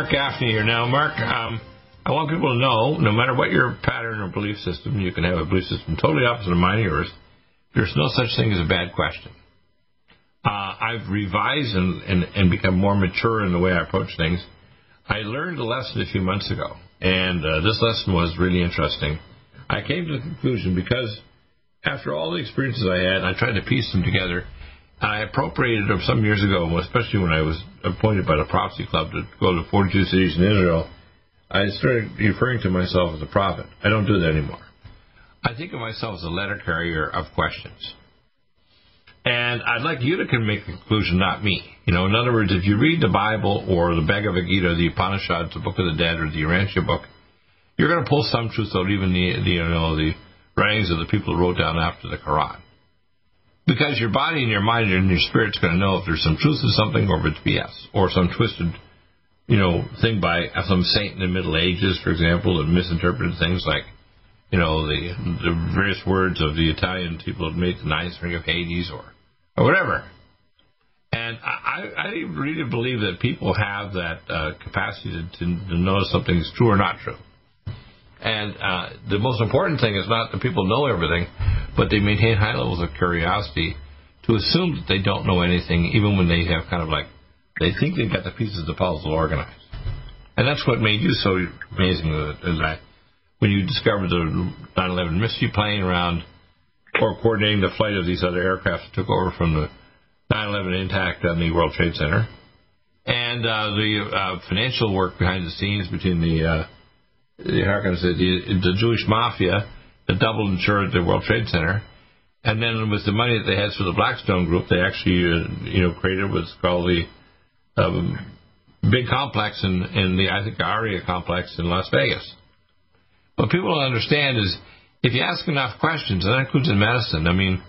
Mark Gaffney here now. Mark, um, I want people to know, no matter what your pattern or belief system, you can have a belief system totally opposite of mine or yours. There's no such thing as a bad question. Uh, I've revised and, and, and become more mature in the way I approach things. I learned a lesson a few months ago, and uh, this lesson was really interesting. I came to the conclusion because after all the experiences I had, I tried to piece them together I appropriated some years ago, especially when I was appointed by the Prophecy Club to go to 42 cities in Israel. I started referring to myself as a prophet. I don't do that anymore. I think of myself as a letter carrier of questions. And I'd like you to make a conclusion, not me. You know, in other words, if you read the Bible or the Bhagavad Gita, the Upanishads, the Book of the Dead, or the Urantia book, you're going to pull some truth out, even the, the you know the writings of the people who wrote down after the Quran. Because your body and your mind and your spirit's going to know if there's some truth to something or if it's BS or some twisted, you know, thing by some saint in the Middle Ages, for example, that misinterpreted things like, you know, the the various words of the Italian people that made the ninth ring of Hades or or whatever. And I, I really believe that people have that uh, capacity to, to, know something is true or not true. And uh, the most important thing is not that people know everything, but they maintain high levels of curiosity to assume that they don't know anything, even when they have kind of like they think they've got the pieces of the puzzle organized. And that's what made you so amazing that when you discovered the 9/11 mystery plane around or coordinating the flight of these other aircraft that took over from the 9/11 intact on the World Trade Center, and uh, the uh, financial work behind the scenes between the uh, I say, the, the Jewish mafia that double insured the World Trade Center. And then with the money that they had for the Blackstone Group, they actually, uh, you know, created what's called the um, big complex in, in the, I think, Aria complex in Las Vegas. What people don't understand is if you ask enough questions, and that includes in medicine, I mean,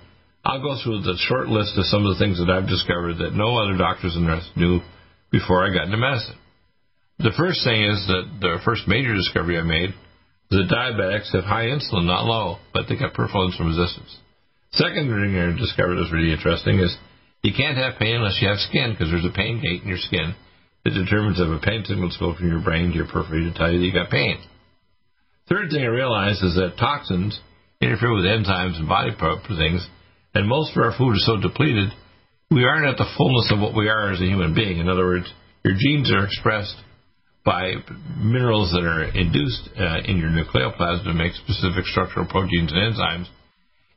I'll go through the short list of some of the things that I've discovered that no other doctors in nurses knew before I got into medicine. The first thing is that the first major discovery I made that diabetics have high insulin, not low, but they got peripheral insulin resistance. Second thing I discovered was really interesting is you can't have pain unless you have skin because there's a pain gate in your skin that determines if a pain signal goes from your brain to your periphery to tell you that you got pain. Third thing I realized is that toxins interfere with enzymes and body things, and most of our food is so depleted, we aren't at the fullness of what we are as a human being. In other words, your genes are expressed by minerals that are induced uh, in your nucleoplasm to make specific structural proteins and enzymes.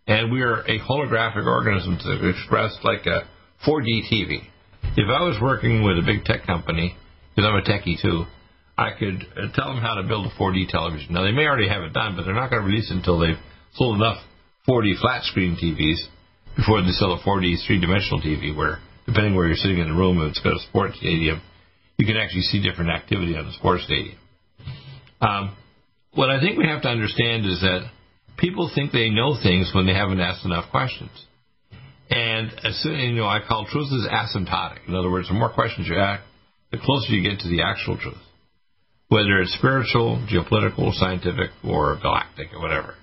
And we are a holographic organism to express like a 4D TV. If I was working with a big tech company, because I'm a techie too, I could uh, tell them how to build a 4D television. Now, they may already have it done, but they're not going to release it until they've sold enough 4D flat screen TVs before they sell a 4D three dimensional TV where, depending where you're sitting in the room, it's got a sports stadium, you can actually see different activity on the sports stadium. Um, what I think we have to understand is that people think they know things when they haven't asked enough questions. And as soon you know, I call truth is asymptotic. In other words, the more questions you ask, the closer you get to the actual truth, whether it's spiritual, geopolitical, scientific, or galactic, or whatever.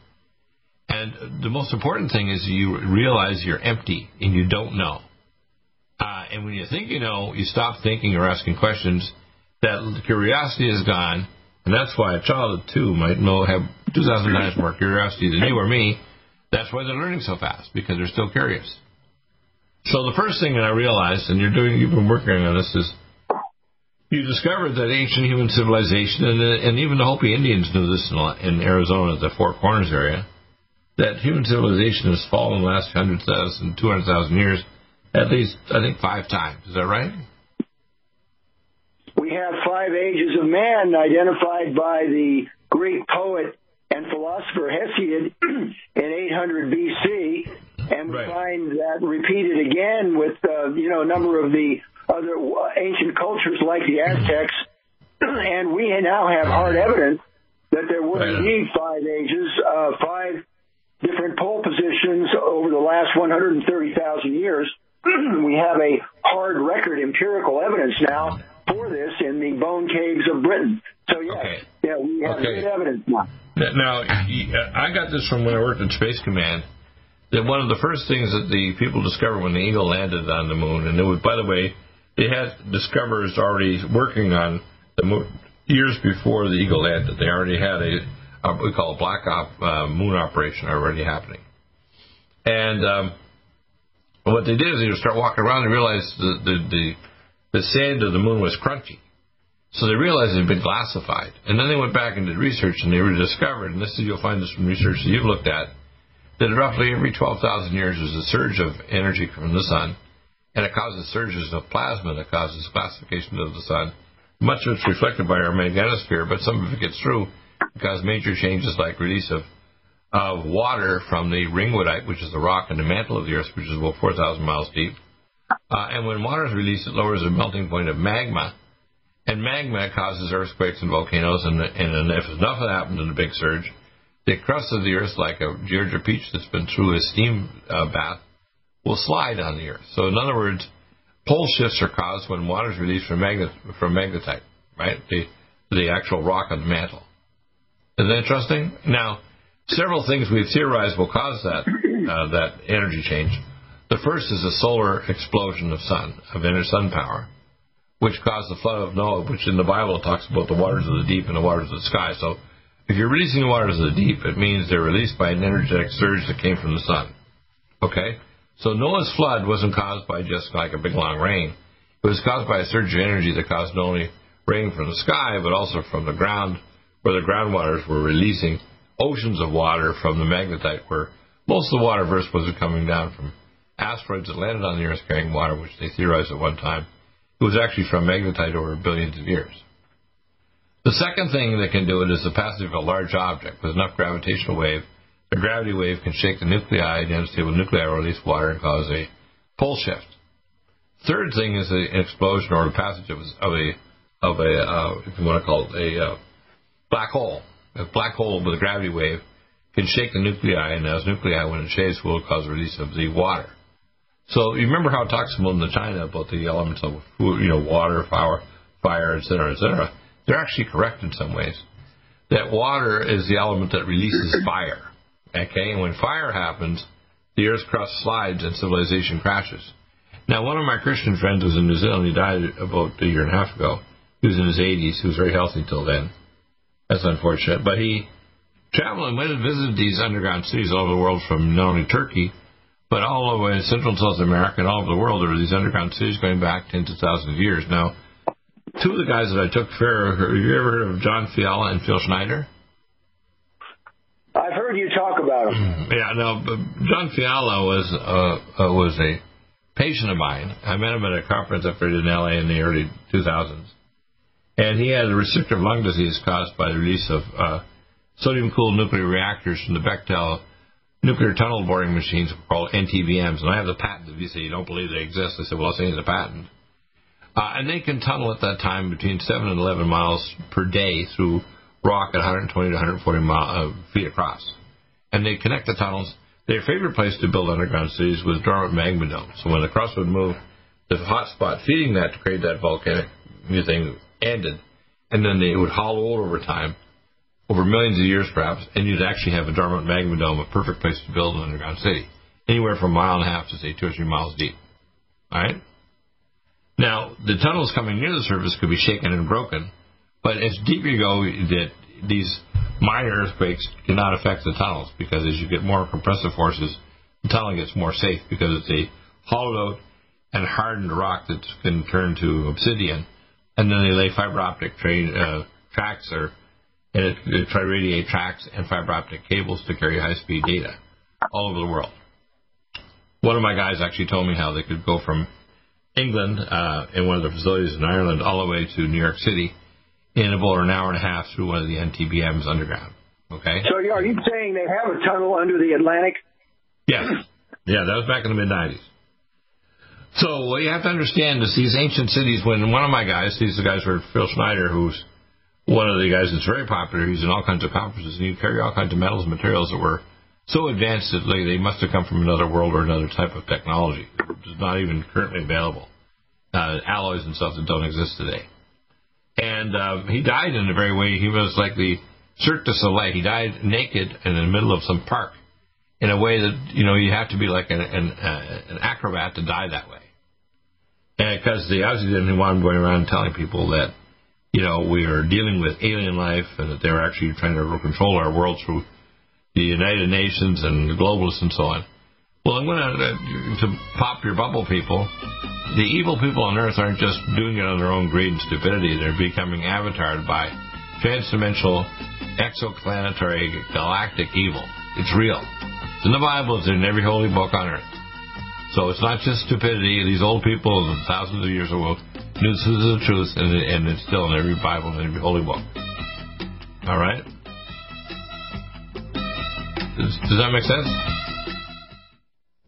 And the most important thing is you realize you're empty and you don't know. Uh, and when you think you know, you stop thinking or asking questions. That curiosity is gone, and that's why a child of two might know have 2,000 times more curiosity than you or me. That's why they're learning so fast because they're still curious. So the first thing that I realized, and you're doing, you've been working on this, is you discovered that ancient human civilization, and, and even the Hopi Indians knew this in, in Arizona, the Four Corners area, that human civilization has fallen the last 100,000, 200,000 years at least, I think, five times. Is that right? We have five ages of man identified by the Greek poet and philosopher Hesiod in 800 BC, and we right. find that repeated again with uh, you know a number of the other ancient cultures like the Aztecs, and we now have hard evidence that there were indeed five ages, uh, five different pole positions over the last 130,000 years. we have a hard record, empirical evidence now for this in the bone caves of Britain. So yes, okay. yeah, we have okay. good evidence now. Now, I got this from when I worked at Space Command. That one of the first things that the people discovered when the Eagle landed on the moon, and it was, by the way, they had discoverers already working on the moon years before the Eagle landed. They already had a, a we call a black op uh, moon operation already happening, and um, what they did is they would start walking around and realized the, the the the sand of the moon was crunchy. So they realized it had been glassified. And then they went back and did research and they discovered, and this is, you'll find this from research that you've looked at, that roughly every 12,000 years there's a surge of energy from the sun, and it causes surges of plasma that causes glassification of the sun. Much of it's reflected by our magnetosphere, but some of it gets through because major changes like release of, of water from the ringwoodite, which is the rock in the mantle of the Earth, which is about 4,000 miles deep. Uh, and when water is released, it lowers the melting point of magma, and magma causes earthquakes and volcanoes, and, and if enough of that happens in a big surge, the crust of the Earth, like a Georgia peach that's been through a steam uh, bath, will slide on the Earth. So, in other words, pole shifts are caused when water is released from, magnet, from magnetite, right? The, the actual rock on the mantle. Isn't that interesting? Now, several things we've theorized will cause that uh, that energy change. The first is a solar explosion of sun, of inner sun power which caused the flood of Noah, which in the Bible talks about the waters of the deep and the waters of the sky. So if you're releasing the waters of the deep, it means they're released by an energetic surge that came from the sun. Okay? So Noah's flood wasn't caused by just like a big long rain. It was caused by a surge of energy that caused not only rain from the sky, but also from the ground, where the groundwaters were releasing oceans of water from the magnetite, where most of the water verse wasn't coming down from asteroids that landed on the Earth carrying water, which they theorized at one time it was actually from magnetite over billions of years. The second thing that can do it is the passage of a large object with enough gravitational wave. A gravity wave can shake the nuclei, and unstable nuclei will release water and cause a pole shift. Third thing is an explosion or the passage of, of a of a uh, if you want to call it a uh, black hole. A black hole with a gravity wave can shake the nuclei, and those nuclei, when it shakes, will cause release of the water. So you remember how it talks about in the China about the elements of food, you know water, fire, fire, etc., etc. They're actually correct in some ways. That water is the element that releases fire. Okay, and when fire happens, the Earth's crust slides and civilization crashes. Now, one of my Christian friends was in New Zealand. He died about a year and a half ago. He was in his 80s. He was very healthy till then. That's unfortunate. But he traveled and went and visited these underground cities all over the world from not only Turkey, but all over Central and South America and all over the world, there are these underground cities going back tens of thousands of years. Now, two of the guys that I took fair, have you ever heard of John Fiala and Phil Schneider? I've heard you talk about them. Yeah, no, John Fiala was uh, uh, was a patient of mine. I met him at a conference up in LA in the early 2000s, and he had a restrictive lung disease caused by the release of uh, sodium-cooled nuclear reactors from the Bechtel nuclear tunnel boring machines called NTBMs, and I have the patent. If you say you don't believe they exist, I said, well, I'll send you the patent. Uh, and they can tunnel at that time between 7 and 11 miles per day through rock at 120 to 140 mile, uh, feet across. And they connect the tunnels. Their favorite place to build underground cities was dormant magma domes. So when the crust would move, the hot spot feeding that to create that volcanic thing ended, and then they would hollow out over time over millions of years perhaps, and you'd actually have a dormant magma dome, a perfect place to build an underground city, anywhere from a mile and a half to say two or three miles deep. All right. Now the tunnels coming near the surface could be shaken and broken, but as deeper you go, that these minor earthquakes cannot affect the tunnels because as you get more compressive forces, the tunnel gets more safe because it's a hollowed out and hardened rock that can turn to obsidian, and then they lay fiber optic train, uh, tracks or and it, it tri-radiate tracks and fiber optic cables to carry high-speed data all over the world. One of my guys actually told me how they could go from England uh, in one of the facilities in Ireland all the way to New York City in about an hour and a half through one of the NTBMs underground. Okay. So are you saying they have a tunnel under the Atlantic? Yes. Yeah, that was back in the mid '90s. So what you have to understand is these ancient cities. When one of my guys, these the guys were Phil Schneider, who's one of the guys that's very popular. He's in all kinds of conferences, and he carry all kinds of metals and materials that were so advanced that they must have come from another world or another type of technology, which is not even currently available. Uh, alloys and stuff that don't exist today. And uh, he died in a very way. He was like the Cirque du Soleil. He died naked in the middle of some park in a way that you know you have to be like an an, uh, an acrobat to die that way. Because the obviously didn't want going around telling people that you know we are dealing with alien life and that they're actually trying to control our world through the United Nations and the globalists and so on. Well, I'm going to uh, to pop your bubble, people. The evil people on Earth aren't just doing it on their own greed and stupidity. They're becoming avatared by transdimensional, exoplanetary, galactic evil. It's real. It's in the Bible. It's in every holy book on earth. So it's not just stupidity. These old people, thousands of years ago, knew this is the truth, and, and it's still in every Bible and every holy book. All right? Does, does that make sense?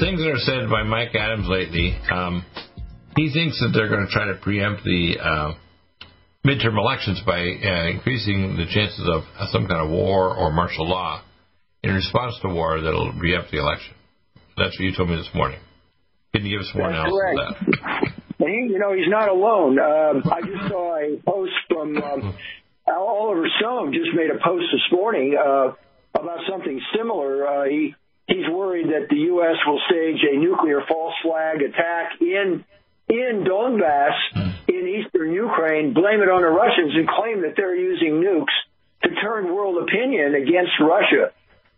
things that are said by Mike Adams lately, um, he thinks that they're going to try to preempt the uh, midterm elections by uh, increasing the chances of some kind of war or martial law in response to war that'll preempt the election. That's what you told me this morning. Can you give us more analysis of that? And he, you know, he's not alone. Um, I just saw a post from um, Oliver Stone. Just made a post this morning uh, about something similar. Uh, he He's worried that the U.S. will stage a nuclear false flag attack in in Donbass in eastern Ukraine, blame it on the Russians, and claim that they're using nukes to turn world opinion against Russia.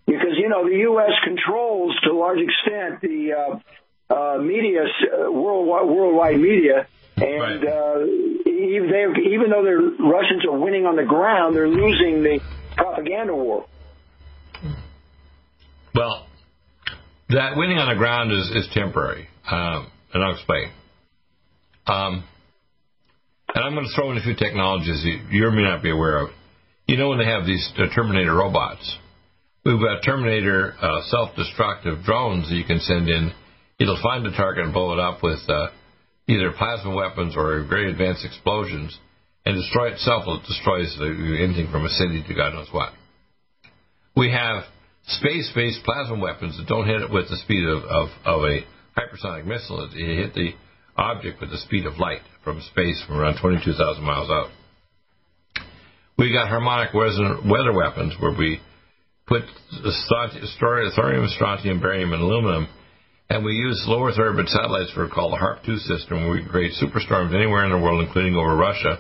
Because, you know, the U.S. controls to a large extent the uh, uh, media, uh, worldwide, worldwide media. And uh, even, they, even though the Russians are winning on the ground, they're losing the propaganda war. Well, that winning on the ground is, is temporary, um, and I'll explain. Um, and I'm going to throw in a few technologies you, you may not be aware of. You know when they have these uh, Terminator robots? We've got Terminator uh, self-destructive drones that you can send in. It'll find the target and blow it up with uh, either plasma weapons or very advanced explosions, and destroy itself. It destroys anything from a city to God knows what. We have space-based plasma weapons that don't hit it with the speed of, of, of a hypersonic missile. It it hit the object with the speed of light from space from around 22,000 miles out. We got harmonic weather weapons where we put the thorium, strontium, barium, and aluminum, and we use low Earth orbit satellites for a called the HAARP-2 system, where we create superstorms anywhere in the world, including over Russia.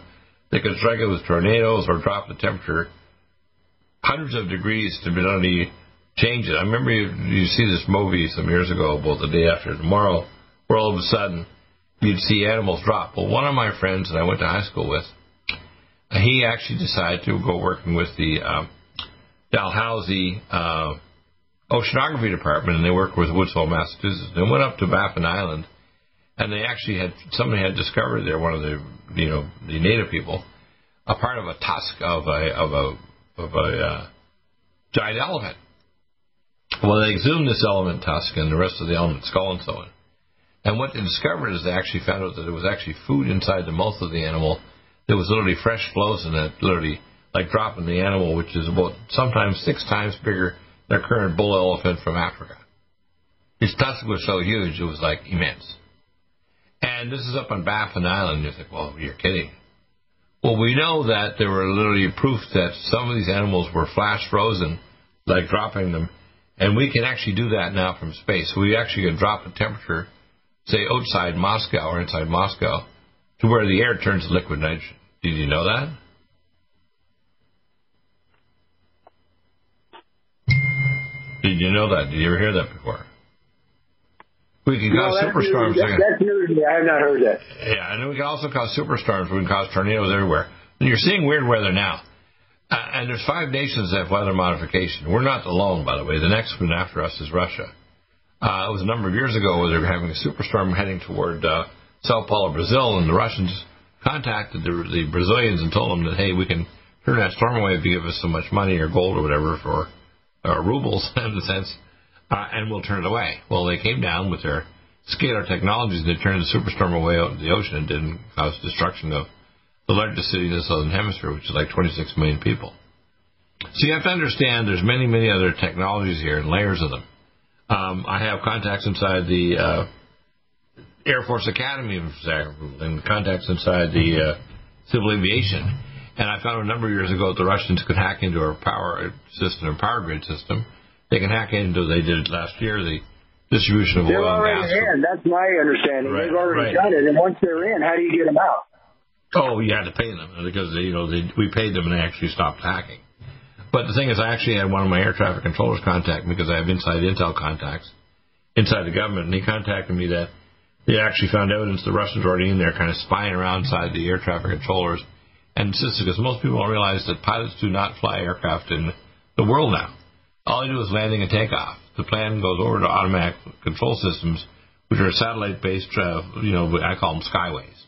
They can strike it with tornadoes or drop the temperature hundreds of degrees to literally change it. I remember you, you see this movie some years ago about the day after tomorrow, where all of a sudden you'd see animals drop. Well, one of my friends that I went to high school with, he actually decided to go working with the um, Dalhousie uh, Oceanography Department, and they worked with Woods Hole, Massachusetts. They went up to Baffin Island, and they actually had somebody had discovered there, one of the you know the native people, a part of a tusk of a of a of a uh, giant elephant. Well, they exhumed this elephant tusk and the rest of the elephant skull and so on. And what they discovered is they actually found out that there was actually food inside the mouth of the animal. There was literally fresh flows in it, literally like dropping the animal, which is about sometimes six times bigger than a current bull elephant from Africa. His tusk was so huge, it was like immense. And this is up on Baffin Island. You think, well, you're kidding. Well, we know that there were literally proof that some of these animals were flash frozen, like dropping them, and we can actually do that now from space. We actually can drop the temperature, say outside Moscow or inside Moscow, to where the air turns liquid nitrogen. Did you know that? Did you know that? Did you ever hear that before? We can No, cause superstorms. That, that's news to me. I have not heard that. Yeah, and we can also cause superstorms. We can cause tornadoes everywhere. And you're seeing weird weather now. Uh, and there's five nations that have weather modification. We're not alone, by the way. The next one after us is Russia. Uh, it was a number of years ago where they were having a superstorm heading toward uh, Sao Paulo, Brazil, and the Russians contacted the, the Brazilians and told them that, hey, we can turn that storm away if you give us so much money or gold or whatever for uh, rubles, in a sense, uh, and we'll turn it away. Well, they came down with their scalar technologies and they turned the superstorm away out in the ocean and didn't cause destruction of the largest city in the southern hemisphere, which is like 26 million people. So you have to understand there's many, many other technologies here and layers of them. Um, I have contacts inside the uh, Air Force Academy and contacts inside the uh, civil aviation. And I found a number of years ago that the Russians could hack into our power system, our power grid system. They can hack into, they did it last year, the distribution of They're oil and already in. That's my understanding. Right, They've already right. done it. And once they're in, how do you get them out? Oh, you had to pay them because you know they, we paid them and they actually stopped hacking. But the thing is, I actually had one of my air traffic controllers contact me because I have inside intel contacts inside the government, and he contacted me that they actually found evidence the Russians were already in there, kind of spying around inside the air traffic controllers, and insisted because most people don't realize that pilots do not fly aircraft in the world now. All they do is landing and takeoff. The plane goes over to automatic control systems, which are satellite-based. Uh, you know, I call them skyways.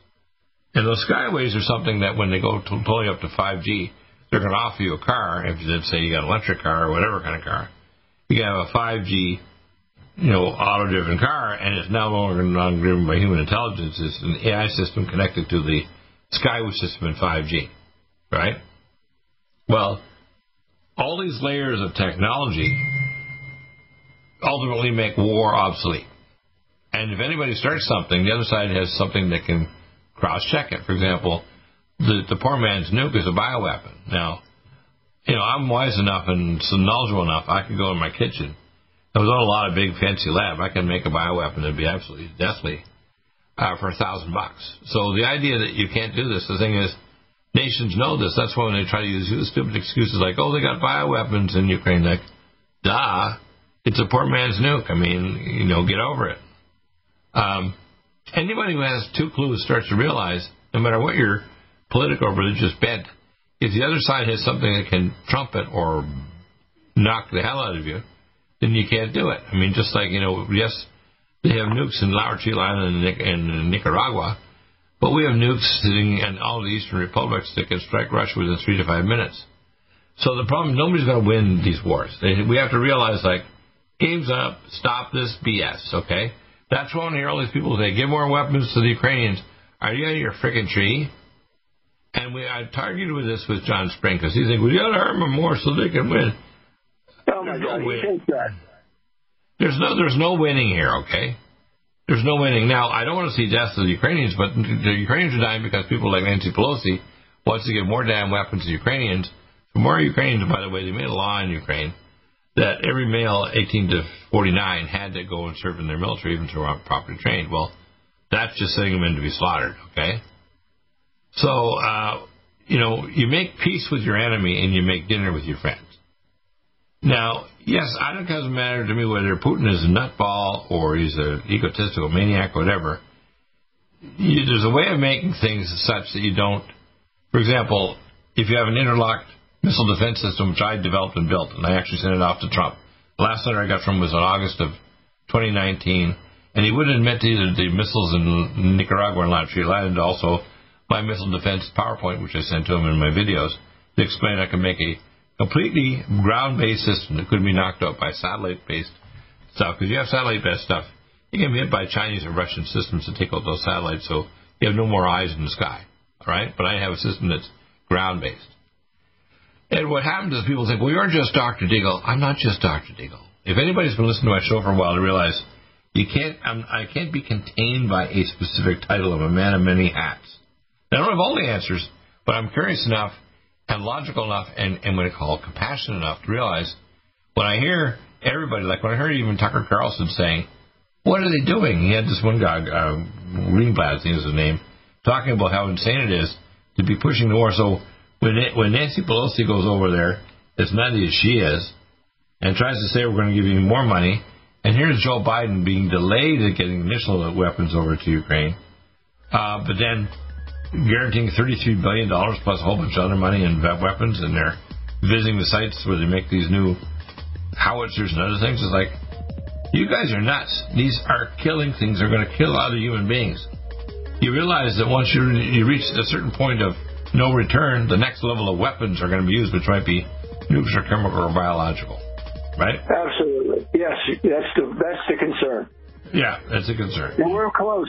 And those skyways are something that when they go to, totally up to 5G, they're going to offer you a car. If did say you got an electric car or whatever kind of car, you can have a 5G, you know, auto-driven car, and it's no longer not driven by human intelligence. It's an AI system connected to the skyway system in 5G, right? Well, all these layers of technology ultimately make war obsolete. And if anybody starts something, the other side has something that can cross-check it. For example, the, the poor man's nuke is a bioweapon. Now, you know, I'm wise enough and knowledgeable enough, I could go in my kitchen. I was on a lot of big fancy lab. I can make a bioweapon that'd be absolutely deathly. Uh, for a thousand bucks. So the idea that you can't do this, the thing is, nations know this. That's why when they try to use stupid excuses like, oh, they got bioweapons in Ukraine, like, duh, it's a poor man's nuke. I mean, you know, get over it. Um, anybody who has two clues starts to realize, no matter what your political or religious bent, if the other side has something that can trump it or knock the hell out of you, then you can't do it. I mean, just like, you know, yes, they have nukes in Lauro Chile Island and Nicaragua, but we have nukes sitting in all the eastern republics that can strike Russia within three to five minutes. So the problem, nobody's going to win these wars. We have to realize, like, game's up, stop this BS, okay? That's why when I hear all these people say, give more weapons to the Ukrainians, are you out of your freaking tree? And we, I targeted with this with John Spring because he's like, we got to arm them more so they can win. Oh my God, win. There's no, there's no winning here, okay? There's no winning. Now, I don't want to see deaths of the Ukrainians, but the Ukrainians are dying because people like Nancy Pelosi wants to give more damn weapons to Ukrainians. For more Ukrainians, by the way, they made a law in Ukraine that every male 18 to 49 had to go and serve in their military, even if they weren't properly trained. Well, that's just sending them in to be slaughtered, okay? So, uh, you know, you make peace with your enemy and you make dinner with your friends. Now, yes, I don't doesn't matter to me whether Putin is a nutball or he's an egotistical maniac, whatever. You, there's a way of making things such that you don't. For example, if you have an interlocked missile defense system, which I developed and built, and I actually sent it off to Trump. The last letter I got from him was in August of 2019, and he wouldn't admit to either the missiles in Nicaragua and Latvia, and also my missile defense PowerPoint, which I sent to him in my videos, to explain I can make a completely ground-based system that couldn't be knocked out by satellite-based stuff. Because you have satellite-based stuff, you can be hit by Chinese or Russian systems to take out those satellites, so you have no more eyes in the sky. All right, but I have a system that's ground-based. And what happens is people think, well, you're just Dr. Deagle. I'm not just Dr. Deagle. If anybody's been listening to my show for a while, they realize you can't. I'm, I can not be contained by a specific title. I'm a man of many hats. I don't have all the answers, but I'm curious enough and logical enough and, and what I call compassionate enough to realize when I hear everybody, like when I heard even Tucker Carlson saying, what are they doing? He had this one guy, uh, Greenblatt, I think is his name, talking about how insane it is to be pushing the war. So when, it, when Nancy Pelosi goes over there, as nutty as she is, and tries to say we're going to give you more money, and here's Joe Biden being delayed at getting missile weapons over to Ukraine, uh, but then guaranteeing $33 billion plus a whole bunch of other money in weapons, and they're visiting the sites where they make these new howitzers and other things. It's like, you guys are nuts. These are killing things. They're going to kill other human beings. You realize that once you reach a certain point of no return, the next level of weapons are going to be used, which might be nuclear, chemical, or biological. Right? Absolutely. Yes, that's the that's the concern. Yeah, that's a concern. we're close.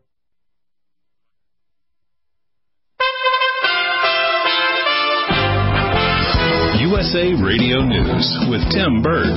USA Radio News with Tim Berg.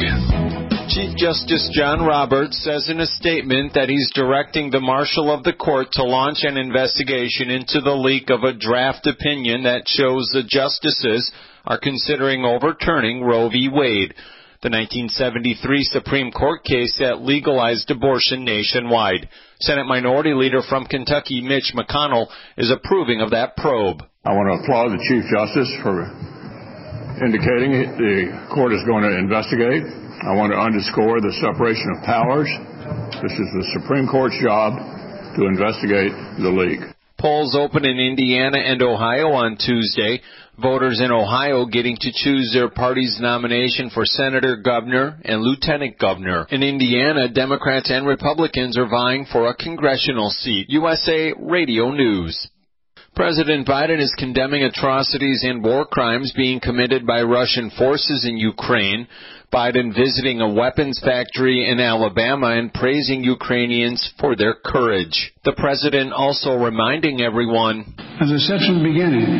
Chief Justice John Roberts says in a statement that he's directing the marshal of the court to launch an investigation into the leak of a draft opinion that shows the justices are considering overturning Roe v. Wade, the 1973 Supreme Court case that legalized abortion nationwide. Senate Minority Leader from Kentucky, Mitch McConnell, is approving of that probe. I want to applaud the Chief Justice for indicating the court is going to investigate. I want to underscore the separation of powers. This is the Supreme Court's job to investigate the leak. Polls open in Indiana and Ohio on Tuesday. Voters in Ohio getting to choose their party's nomination for senator, governor, and lieutenant governor. In Indiana, Democrats and Republicans are vying for a congressional seat. USA Radio News. President Biden is condemning atrocities and war crimes being committed by Russian forces in Ukraine. Biden visiting a weapons factory in Alabama and praising Ukrainians for their courage. The president also reminding everyone As I said from the beginning,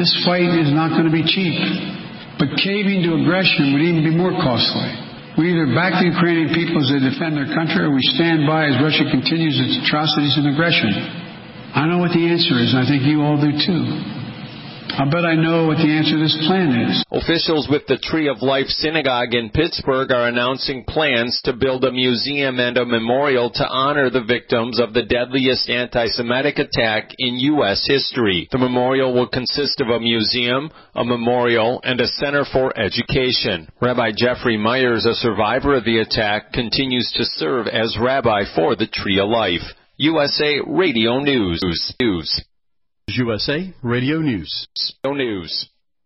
this fight is not going to be cheap, but caving to aggression would even be more costly. We either back the Ukrainian people as they defend their country or we stand by as Russia continues its atrocities and aggression. I know what the answer is, and I think you all do too. I bet I know what the answer to this plan is. Officials with the Tree of Life Synagogue in Pittsburgh are announcing plans to build a museum and a memorial to honor the victims of the deadliest anti-Semitic attack in U.S. history. The memorial will consist of a museum, a memorial, and a center for education. Rabbi Jeffrey Myers, a survivor of the attack, continues to serve as rabbi for the Tree of Life. USA Radio News. News. USA Radio News. News.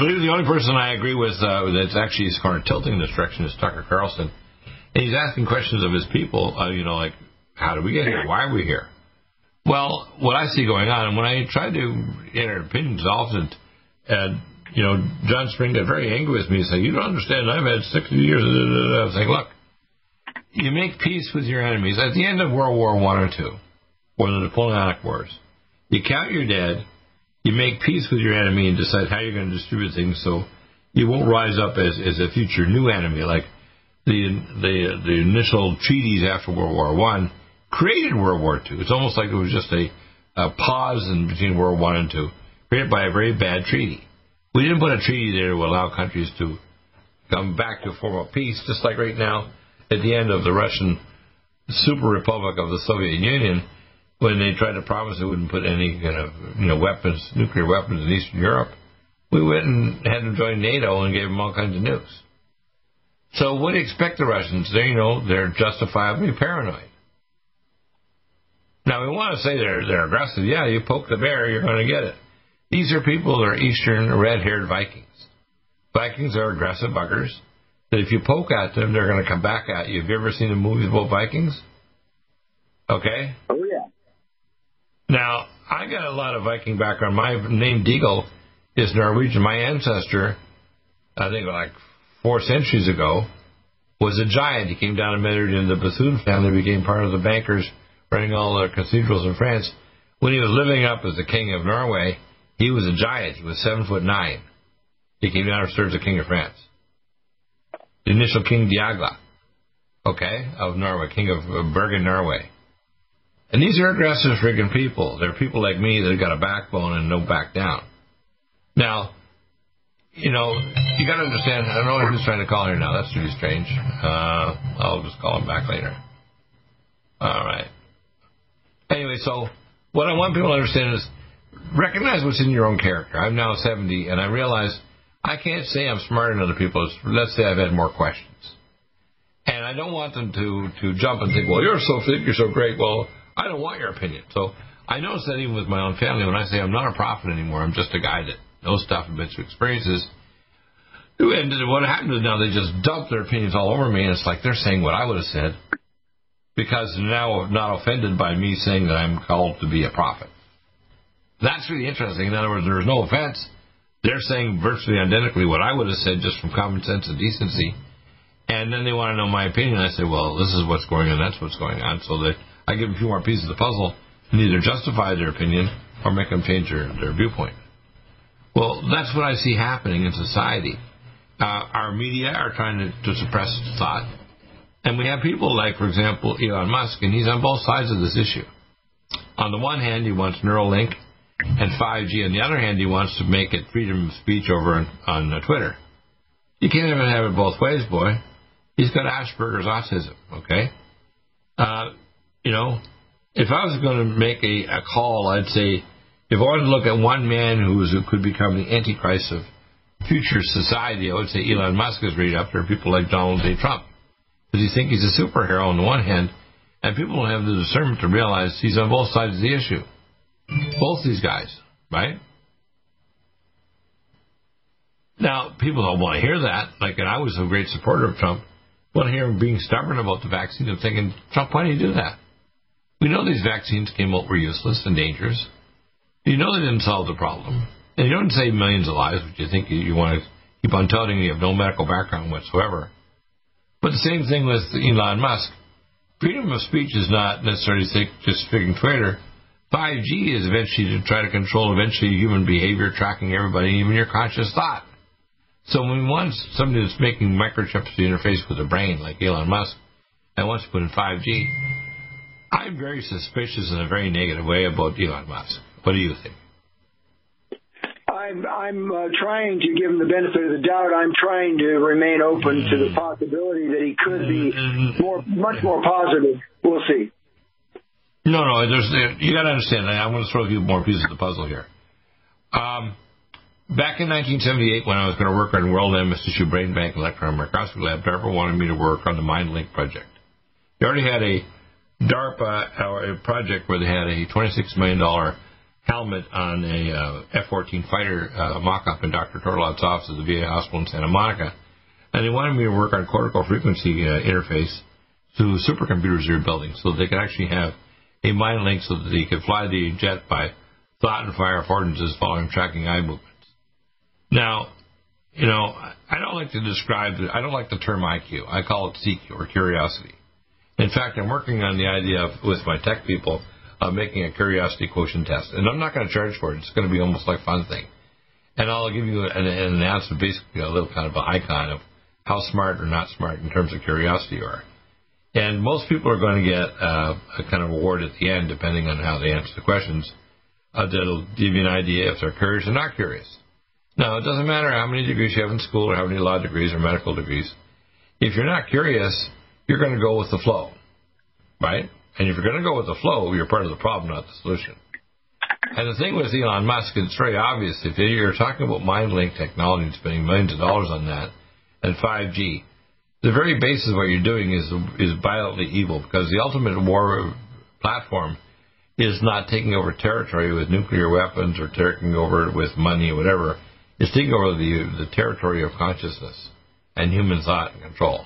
Believe the only person I agree with uh, that's actually kind of tilting in this direction is Tucker Carlson. And he's asking questions of his people, uh, you know, like, how did we get here? Why are we here? Well, what I see going on, and when I try to enter opinions often, and, you know, John Spring got very angry with me and said, you don't understand, I've had 60 years. I was like, look, you make peace with your enemies. At the end of World War One or two, or the Napoleonic Wars, you count your dead, you make peace with your enemy and decide how you're going to distribute things so you won't rise up as, as a future new enemy like the the the initial treaties after World War One created World War Two. It's almost like it was just a, a pause in between World War One and Two, created by a very bad treaty. We didn't put a treaty there to allow countries to come back to a form of peace, just like right now at the end of the Russian super republic of the Soviet Union when they tried to promise they wouldn't put any kind of you know weapons, nuclear weapons in Eastern Europe, we went and had them join NATO and gave them all kinds of nukes. So what do you expect the Russians? They you know they're justifiably paranoid. Now we want to say they're they're aggressive. Yeah, you poke the bear, you're going to get it. These are people that are Eastern red-haired Vikings. Vikings are aggressive buggers. That if you poke at them, they're going to come back at you. Have you ever seen the movies about Vikings? Okay. Oh. Now, I got a lot of Viking background. My name Deagle is Norwegian. My ancestor, I think like four centuries ago, was a giant. He came down and married into the Bethune family, became part of the bankers running all the cathedrals in France. When he was living up as the king of Norway, he was a giant. He was seven foot nine. He came down and served as king of France. The initial King Diagla, okay, of Norway, king of Bergen, Norway. And these are aggressive friggin' people. They're people like me that have got a backbone and no back down. Now, you know, you got to understand. I don't know who's trying to call here now. That's really strange. Uh, I'll just call him back later. All right. Anyway, so what I want people to understand is recognize what's in your own character. I'm now 70, and I realize I can't say I'm smarter than other people. Let's say I've had more questions. And I don't want them to, to jump and think, well, you're so thick, you're so great. Well, I don't want your opinion. So I notice that even with my own family, when I say I'm not a prophet anymore, I'm just a guy that knows stuff and been through experiences. And what happens is now they just dump their opinions all over me, and it's like they're saying what I would have said because they're now not offended by me saying that I'm called to be a prophet. That's really interesting. In other words, there's no offense. They're saying virtually identically what I would have said just from common sense and decency. And then they want to know my opinion. I say, well, this is what's going on, that's what's going on. So that I give them a few more pieces of the puzzle and either justify their opinion or make them change their, their viewpoint. Well, that's what I see happening in society. Uh, our media are trying to, to suppress thought. And we have people like, for example, Elon Musk, and he's on both sides of this issue. On the one hand, he wants Neuralink and 5G. On the other hand, he wants to make it freedom of speech over on, on uh, Twitter. You can't even have it both ways, boy. He's got Asperger's autism, okay? Uh, you know, if I was going to make a, a call, I'd say if I wanted to look at one man who, could become the antichrist of future society, I would say Elon Musk is right up there. People like Donald J. Trump. Because you think he's a superhero on the one hand, and people don't have the discernment to realize he's on both sides of the issue. Both these guys, right? Now, people don't want to hear that. Like, and I was a great supporter of Trump. Want to hear him being stubborn about the vaccine and thinking, Trump, why do you do that? We know these vaccines came out were useless and dangerous. You know they didn't solve the problem. And you don't save millions of lives, but you think you, want to keep on touting you have no medical background whatsoever. But the same thing with Elon Musk. Freedom of speech is not necessarily just speaking Twitter. 5G is eventually to try to control eventually human behavior, tracking everybody, even your conscious thought. So when want somebody that's making microchips to interface with the brain, like Elon Musk, and wants to put in 5G, I'm very suspicious in a very negative way about Elon Musk. What do you think? I'm I'm uh, trying to give him the benefit of the doubt. I'm trying to remain open to the possibility that he could be more, much more positive. We'll see. No, no. There's you got to understand. I'm going to throw a few more pieces of the puzzle here. Um, back in 1978, when I was going to work on World MS Tissue Brain Bank Electron Microscopy Lab, DARPA wanted me to work on the MindLink project. They already had a DARPA a project where they had a $26 million helmet on a uh, F-14 fighter uh, mock-up in Dr. Tortolot's office at the VA hospital in Santa Monica, and they wanted me to work on cortical frequency uh, interface to supercomputers they're building, so they could actually have a mind link so that they could fly the jet by thought and fire affordances following tracking eye movements. Now, you know, I don't like to describe, I don't like the term IQ. I call it CQ or curiosity. In fact, I'm working on the idea of, with my tech people uh, making a curiosity quotient test. And I'm not going to charge for it. It's going to be almost like fun thing. And I'll give you an, an announcement, basically a little kind of an icon of how smart or not smart in terms of curiosity you are. And most people are going to get uh, a kind of award at the end, depending on how they answer the questions. Uh, that'll give you an idea if they're curious or not curious. Now, it doesn't matter how many degrees you have in school or how many law degrees or medical degrees. If you're not curious, you're going to go with the flow, right? And if you're going to go with the flow, you're part of the problem, not the solution. And the thing with Elon Musk, it's very obvious. If you're talking about mind MindLink technology and spending millions of dollars on that, and 5G, the very basis of what you're doing is is violently evil because the ultimate war platform is not taking over territory with nuclear weapons or taking over with money or whatever. It's taking over the the territory of consciousness and human thought and control.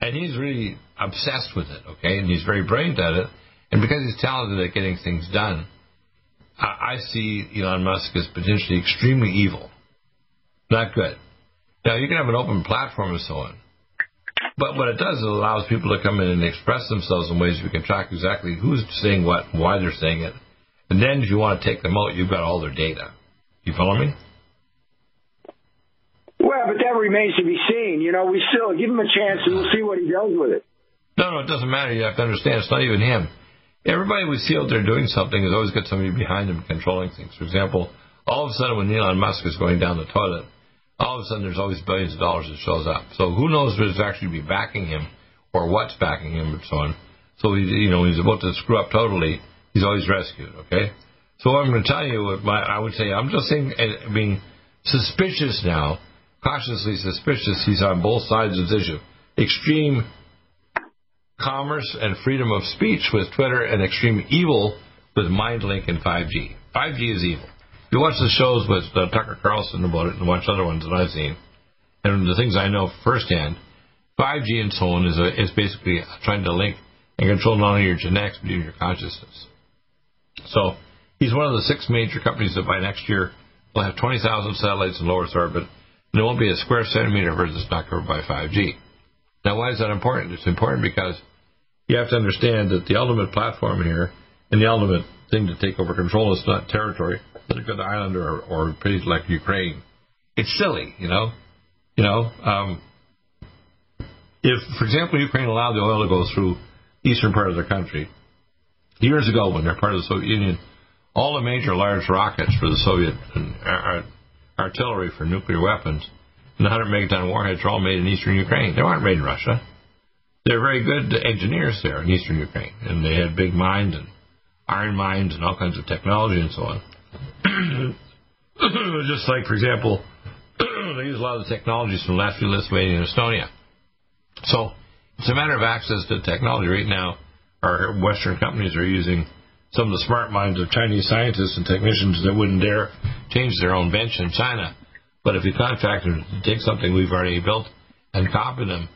And he's really obsessed with it, okay? And he's very brilliant at it. And because he's talented at getting things done, I, I see Elon Musk as potentially extremely evil. Not good. Now, you can have an open platform and so on. But what it does is it allows people to come in and express themselves in ways we can track exactly who's saying what and why they're saying it. And then if you want to take them out, you've got all their data. You follow me? Well, but that remains to be seen. You know, we still give him a chance and we'll see what he does with it. No, no, it doesn't matter. You have to understand it's not even him. Everybody we see out there doing something has always got somebody behind them controlling things. For example, all of a sudden when Elon Musk is going down the toilet, all of a sudden there's always billions of dollars that shows up. So who knows who's actually be backing him or what's backing him and so on. So he, you know, he's about to screw up totally. He's always rescued. Okay. So I'm going to tell you, I would say, I'm just saying, uh, being suspicious now cautiously suspicious he's on both sides of this issue. Extreme commerce and freedom of speech with Twitter and extreme evil with MindLink and 5G. 5G is evil. If you watch the shows with uh, Tucker Carlson about it and watch other ones that I've seen, and the things I know firsthand, 5G and so on is, a, is basically trying to link and control not only your genetics but even your consciousness. So he's one of the six major companies that by next year will have 20,000 satellites in low Earth orbit, and there won't be a square centimeter that's not covered by 5G. Now, why is that important? It's important because you have to understand that the ultimate platform here and the ultimate thing to take over control is not territory, but a good island or, or a place like Ukraine. It's silly, you know. You know, um, if, for example, Ukraine allowed the oil to go through eastern part of their country, years ago when they're part of the Soviet Union, all the major large rockets for the Soviet uh, artillery for nuclear weapons and the 100 megaton warheads are all made in eastern Ukraine. They weren't made in Russia. They're very good engineers there in eastern Ukraine, and they had big mines and iron mines and all kinds of technology and so on. Just like, for example, they use a lot of the technologies from Latvia, Lithuania, and Estonia. So it's a matter of access to technology. Right now, our Western companies are using some of the smart minds of Chinese scientists and technicians that wouldn't dare change their own bench in China. But if you contract them to take something we've already built and copy them,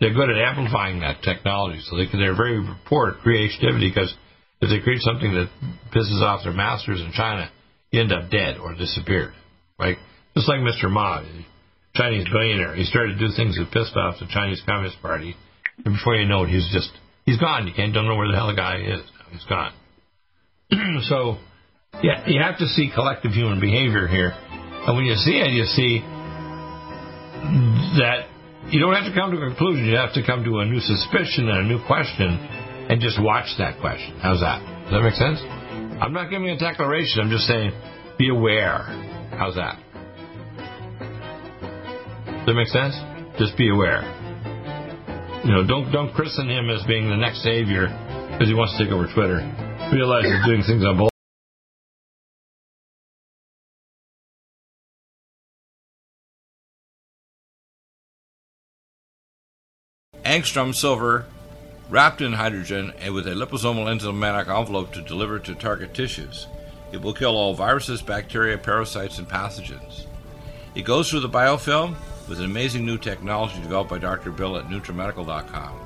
they're good at amplifying that technology. So they they're very poor at creativity because if they create something that pisses off their masters in China, you end up dead or disappeared. Right? Just like Mr. Ma, Chinese billionaire. He started to do things that pissed off the Chinese Communist Party, and before you know it, he's just he's gone. You can't don't know where the hell the guy is. He's gone. so, yeah, you have to see collective human behavior here, and when you see it, you see that you don't have to come to a conclusion. You have to come to a new suspicion and a new question, and just watch that question. How's that? Does that make sense? I'm not giving a declaration. I'm just saying, be aware. How's that? Does that make sense? Just be aware. You know, don't don't christen him as being the next savior because he wants to take over Twitter. Realize he's doing things on both. Angstrom silver wrapped in hydrogen and with a liposomal enzymatic envelope to deliver to target tissues. It will kill all viruses, bacteria, parasites, and pathogens. It goes through the biofilm with an amazing new technology developed by Dr. Bill at NutriMedical.com.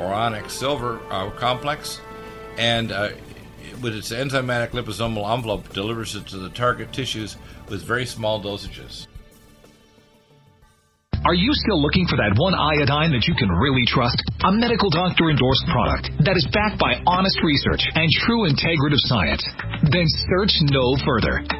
or silver uh, complex, and uh, with its enzymatic liposomal envelope, delivers it to the target tissues with very small dosages. Are you still looking for that one iodine that you can really trust? A medical doctor endorsed product that is backed by honest research and true integrative science? Then search no further.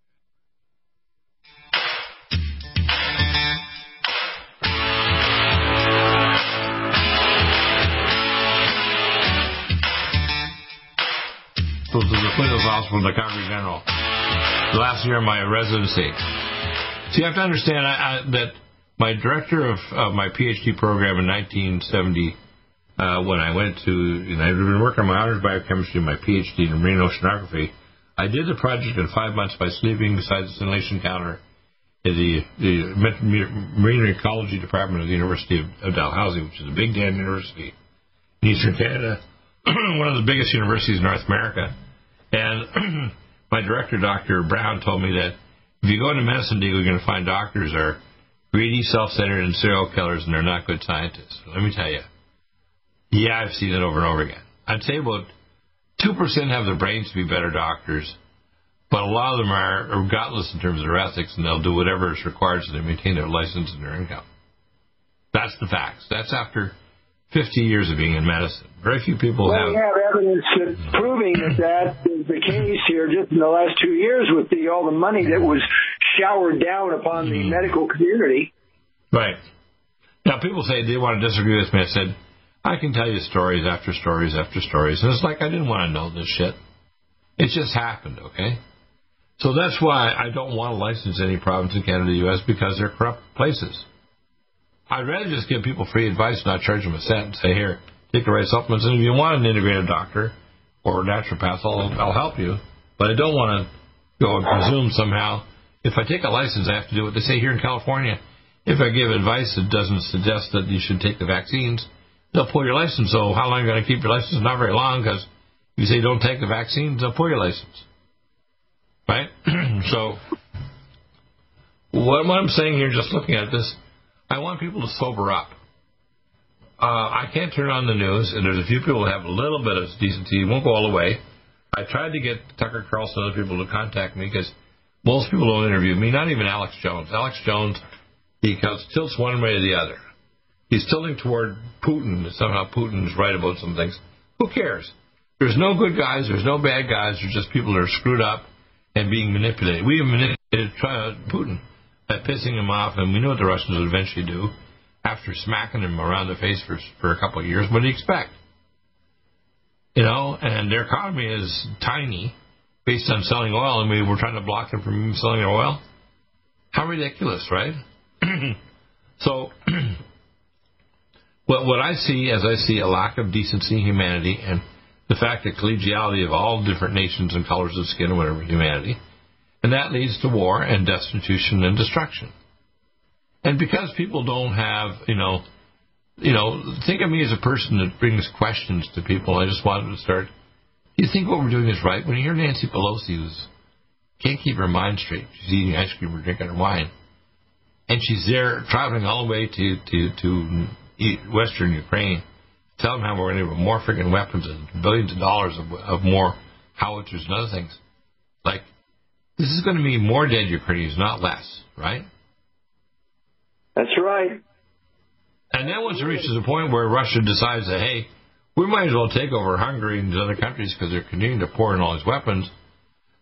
This is the Cleveland Hospital, the Calgary General. Last year, of my residency. So you have to understand I, I, that my director of uh, my PhD program in 1970, uh, when I went to, you know, I'd been working on my honors biochemistry and my PhD in marine oceanography. I did the project in five months by sleeping beside the scintillation counter in the, the Marine Ecology Department of the University of, of Dalhousie, which is a big damn university in Eastern Canada. one of the biggest universities in North America. And my director, Dr. Brown, told me that if you go into medicine, you're going to find doctors are greedy, self-centered, and serial killers, and they're not good scientists. Let me tell you. Yeah, I've seen it over and over again. I'd say about 2% have the brains to be better doctors, but a lot of them are, are gutless in terms of their ethics, and they'll do whatever is required so they maintain their license and their income. That's the facts. That's after 50 years of being in medicine. Very few people well, have. We have evidence that proving that that is the case here just in the last two years with the all the money that was showered down upon the mm-hmm. medical community. Right. Now, people say they want to disagree with me. I said, I can tell you stories after stories after stories. And it's like I didn't want to know this shit. It just happened, okay? So that's why I don't want to license any province in Canada, U.S., because they're corrupt places. I'd rather just give people free advice, not charge them a cent, and say, here, take the right supplements. And if you want an integrated doctor or a naturopath, I'll, I'll help you. But I don't want to go and presume somehow. If I take a license, I have to do what they say here in California. If I give advice that doesn't suggest that you should take the vaccines, they'll pull your license. So how long are you going to keep your license? Not very long, because you say don't take the vaccines, they'll pull your license. Right? so what I'm saying here, just looking at this, I want people to sober up. Uh, I can't turn on the news, and there's a few people who have a little bit of decency. It won't go all the way. I tried to get Tucker Carlson and other people to contact me because most people don't interview me, not even Alex Jones. Alex Jones, he tilts one way or the other. He's tilting toward Putin. Somehow Putin is right about some things. Who cares? There's no good guys. There's no bad guys. There's just people that are screwed up and being manipulated. We have manipulated Putin by pissing him off, and we know what the Russians would eventually do after smacking him around the face for for a couple of years. What do you expect? You know, and their economy is tiny, based on selling oil, and we were trying to block them from selling oil. How ridiculous, right? so, what what I see as I see a lack of decency, humanity, and the fact that collegiality of all different nations and colors of skin, and whatever humanity and that leads to war and destitution and destruction. And because people don't have, you know, you know, think of me as a person that brings questions to people. I just wanted to start. You think what we're doing is right? When you hear Nancy Pelosi, who's can't keep her mind straight, she's eating ice cream or drinking her wine, and she's there traveling all the way to to to Western Ukraine, tell them how we're going to have more freaking weapons and billions of dollars of, of more howitzers and other things. Like this is going to be more dead Ukrainians, not less, right? That's right. And then once it reaches a point where Russia decides that, hey, we might as well take over Hungary and these other countries because they're continuing to pour in all these weapons.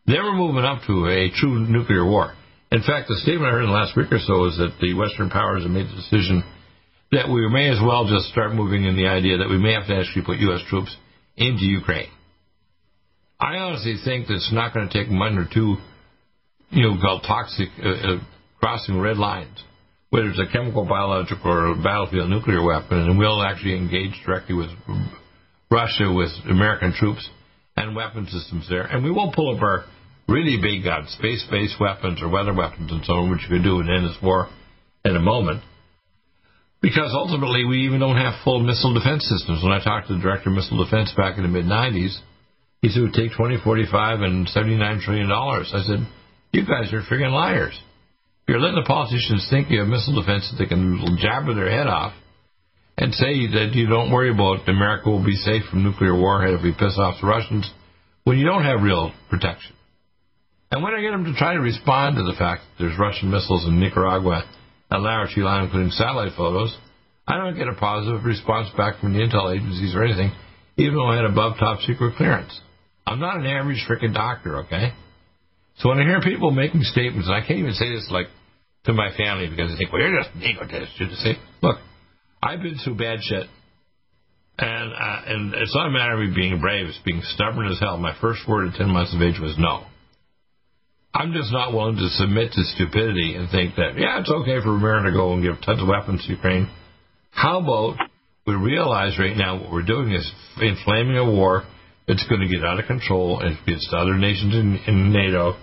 Then we're moving up to a true nuclear war. In fact, the statement I heard in the last week or so is that the Western powers have made the decision that we may as well just start moving in the idea that we may have to actually put U.S. troops into Ukraine. I honestly think that it's not going to take one or two, you know, called toxic uh, uh, crossing red lines, whether it's a chemical, biological, or a battlefield nuclear weapon, and we'll actually engage directly with Russia with American troops and weapon systems there, and we won't pull up our really big guns, space-based weapons or weather weapons and so on, which you could do and end this war in a moment. Because ultimately, we even don't have full missile defense systems. When I talked to the director of missile defense back in the mid 90s, he said it would take 20, 45, and 79 trillion dollars. I said, you guys are friggin' liars. You're letting the politicians think you have missile defense that they can jabber their head off and say that you don't worry about America will be safe from nuclear warhead if we piss off the Russians when you don't have real protection. And when I get them to try to respond to the fact that there's Russian missiles in Nicaragua and Laramie, including satellite photos, I don't get a positive response back from the intel agencies or anything, even though I had above top secret clearance. I'm not an average freaking doctor, okay? So when I hear people making statements, I can't even say this like to my family because they think, well, you're just an egotist. You just say, look, I've been through bad shit, and uh, and it's not a matter of me being brave; it's being stubborn as hell. My first word at ten months of age was no. I'm just not willing to submit to stupidity and think that yeah, it's okay for America to go and give tons of weapons to Ukraine. How about we realize right now what we're doing is inflaming a war that's going to get out of control and against other nations in, in NATO.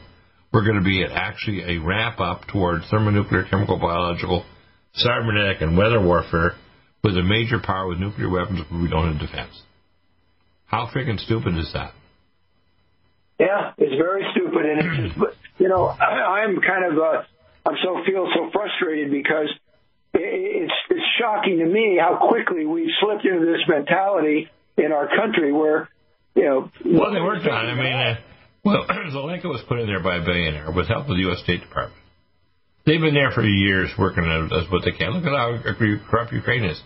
We're going to be at actually a ramp up toward thermonuclear, chemical, biological, cybernetic, and weather warfare with a major power with nuclear weapons but we don't have defense. How freaking stupid is that? Yeah, it's very stupid, and it's just, you know, I, I'm kind of, uh, I'm so feel so frustrated because it's it's shocking to me how quickly we've slipped into this mentality in our country where, you know. Well, they worked on. I mean, uh, well, Zelenka was put in there by a billionaire with help of the U.S. State Department. They've been there for years working as what they can. Look at how corrupt Ukraine is.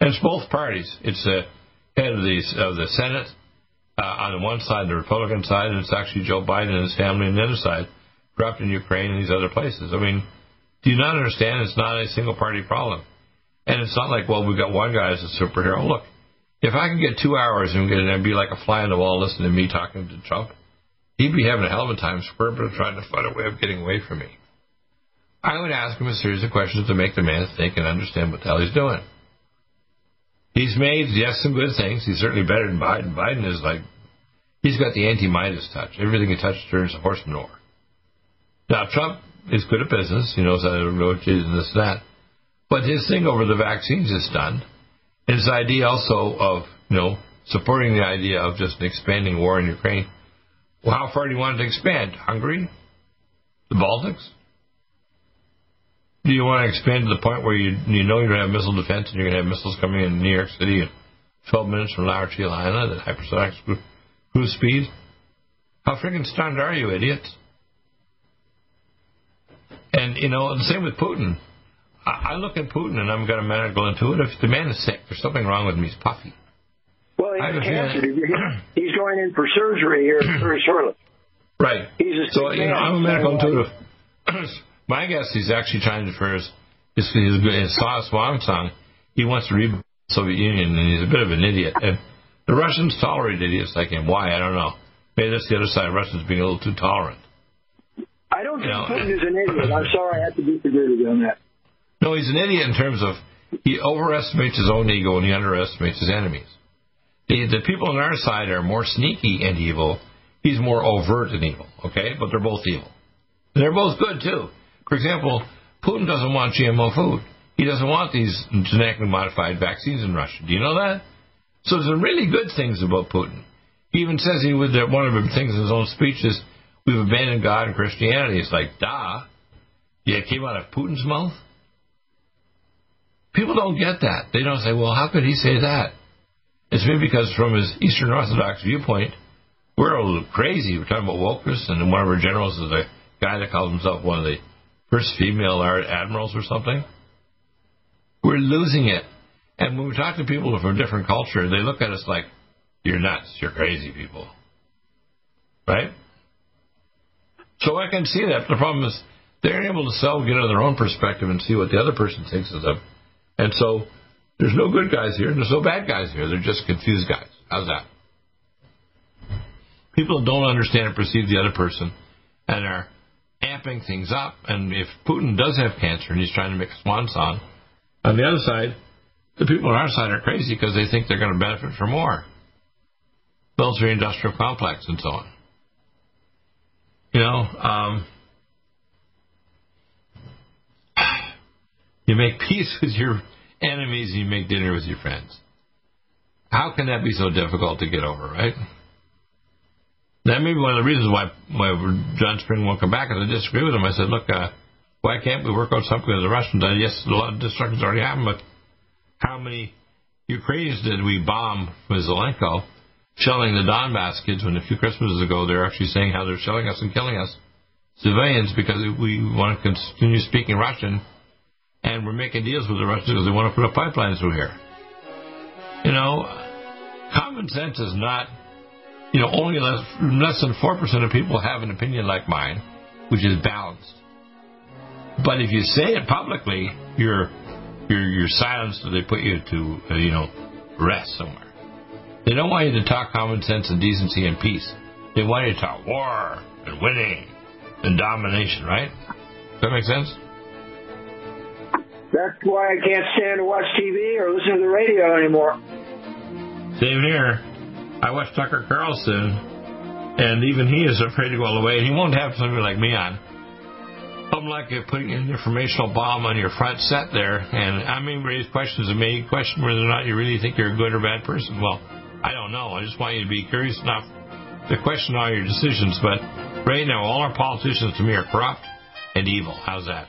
And it's both parties. It's the head of the of the Senate uh, on the one side, the Republican side, and it's actually Joe Biden and his family on the other side, corrupt in Ukraine and these other places. I mean, do you not understand? It's not a single party problem, and it's not like well, we've got one guy as a superhero. Look, if I could get two hours and be like a fly on the wall listening to me talking to Trump, he'd be having a hell of a time squirming trying to find a way of getting away from me. I would ask him a series of questions to make the man think and understand what the hell he's doing. He's made, yes, some good things. He's certainly better than Biden. Biden is like, he's got the anti-Midas touch. Everything he touches turns a horse manure. Now, Trump is good at business. He knows how to negotiate and this and that. But his thing over the vaccines is done. His idea also of, you know, supporting the idea of just an expanding war in Ukraine. Well, how far do you want to expand? Hungary? The Baltics? Do you want to expand to the point where you you know you're going to have missile defense and you're going to have missiles coming in New York City in 12 minutes from La Island at hypersonic cruise speed? How freaking stunned are you, idiots? And, you know, the same with Putin. I, I look at Putin and I'm got a medical intuitive. The man is sick. There's something wrong with him. He's puffy. Well, he's cancer. He's going in for surgery here very shortly. Right. He's a so, you know, I'm a medical intuitive. My guess he's actually trying to for his his, his, his song. He wants to rebuild the Soviet Union, and he's a bit of an idiot. And the Russians tolerate idiots like him. Why? I don't know. Maybe that's the other side. Russians being a little too tolerant. I don't you think know, Putin is an idiot. I'm sorry, I have to disagree with you on that. No, he's an idiot in terms of he overestimates his own ego and he underestimates his enemies. The, people on our side are more sneaky and evil. He's more overt and evil. Okay, but they're both evil. They're both good too. For example, Putin doesn't want GMO food. He doesn't want these genetically modified vaccines in Russia. Do you know that? So there's some really good things about Putin. He even says he would that one of the things in his own speech is we've abandoned God and Christianity. It's like, da. Yeah, it came out of Putin's mouth. People don't get that. They don't say, well, how could he say that? It's maybe because from his Eastern Orthodox viewpoint, we're a little crazy. We're talking about wokeness, and one of our generals is a guy that calls himself one of the first female admirals or something. We're losing it. And when we talk to people from a different culture, they look at us like, you're nuts, you're crazy people. Right? So I can see that. The problem is they're able to sell, get out of their own perspective and see what the other person thinks of them. And so there's no good guys here and there's no bad guys here. They're just confused guys. How's that? People don't understand and perceive the other person and are amping things up. And if Putin does have cancer and he's trying to make a swan song, on the other side, the people on our side are crazy because they think they're going to benefit from more military industrial complex and so on. You know, um, you make peace with your enemies and you make dinner with your friends. How can that be so difficult to get over, right? That may be one of the reasons why, why John Spring won't come back, and I disagree with him. I said, look, uh, why can't we work out something with the Russians? Uh, yes, a lot of destruction's already happened, but how many Ukrainians did we bomb with Zelenko, shelling the Donbass kids when a few Christmases ago they're actually saying how they're shelling us and killing us, civilians, because we want to continue speaking Russian, and we're making deals with the Russians because they want to put a pipeline through here. You know, common sense is not you know, only less, less than 4% of people have an opinion like mine, which is balanced. But if you say it publicly, you're, you're, you're silenced or they put you to, uh, you know, rest somewhere. They don't want you to talk common sense and decency and peace. They want you to talk war and winning and domination, right? Does that make sense? That's why I can't stand to watch TV or listen to the radio anymore. Same here. I watch Tucker Carlson, and even he is afraid to go all the way, and he won't have somebody like me on. I'm like putting an informational bomb on your front set there, and I may raise questions and may question whether or not you really think you're a good or bad person. Well, I don't know. I just want you to be curious enough to question all your decisions. But right now, all our politicians to me are corrupt and evil. How's that?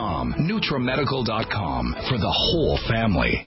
NutriMedical.com for the whole family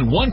One